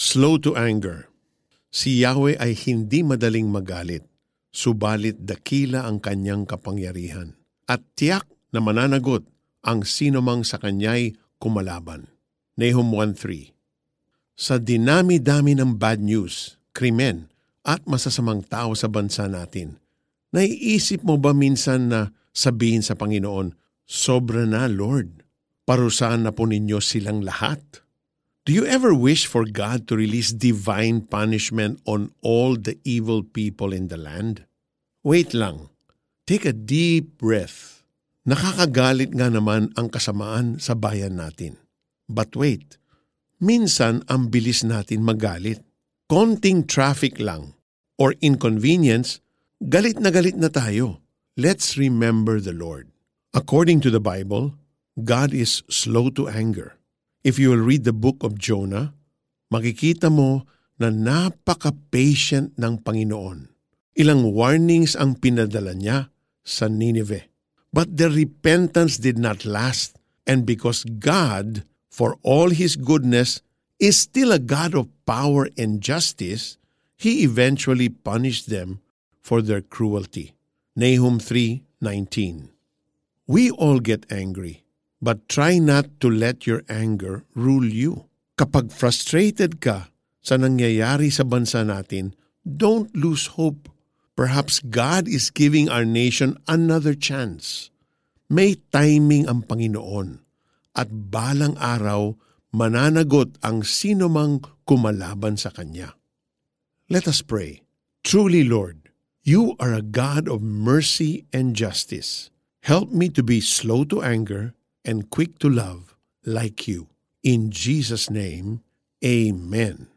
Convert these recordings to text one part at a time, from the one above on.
Slow to anger. Si Yahweh ay hindi madaling magalit, subalit dakila ang kanyang kapangyarihan. At tiyak na mananagot ang sinumang sa kanya'y kumalaban. Nahum 1.3 Sa dinami-dami ng bad news, krimen, at masasamang tao sa bansa natin, naiisip mo ba minsan na sabihin sa Panginoon, Sobra na, Lord. Parusahan na po ninyo silang lahat. Do you ever wish for God to release divine punishment on all the evil people in the land? Wait lang. Take a deep breath. Nakakagalit nga naman ang kasamaan sa bayan natin. But wait, minsan ang bilis natin magalit. Konting traffic lang or inconvenience, galit na galit na tayo. Let's remember the Lord. According to the Bible, God is slow to anger. If you will read the book of Jonah, makikita mo na napaka-patient ng Panginoon. Ilang warnings ang pinadala niya sa Nineveh. But their repentance did not last, and because God, for all His goodness, is still a God of power and justice, He eventually punished them for their cruelty. Nahum 3:19. We all get angry, but try not to let your anger rule you. Kapag frustrated ka sa nangyayari sa bansa natin, don't lose hope. Perhaps God is giving our nation another chance. May timing ang Panginoon at balang araw mananagot ang sino mang kumalaban sa Kanya. Let us pray. Truly, Lord, you are a God of mercy and justice. Help me to be slow to anger and quick to love like you. In Jesus' name, Amen.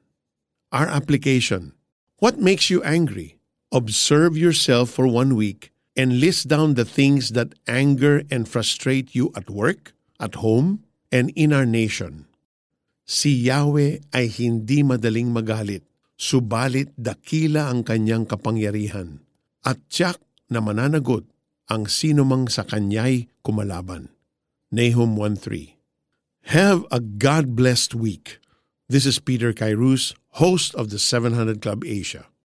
Our application What makes you angry? Observe yourself for one week and list down the things that anger and frustrate you at work, at home, and in our nation. Si Yahweh ay hindi madaling magalit, subalit dakila ang kanyang kapangyarihan, at tiyak na mananagot ang sinumang sa kanya'y kumalaban. Nahum 1.3 Have a God-blessed week. This is Peter Kairos, host of the 700 Club Asia.